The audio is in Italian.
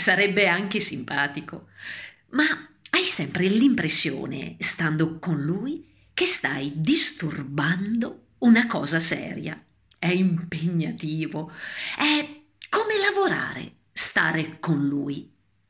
sarebbe anche simpatico. Ma hai sempre l'impressione, stando con lui, che stai disturbando una cosa seria. È impegnativo. È come lavorare, stare con lui.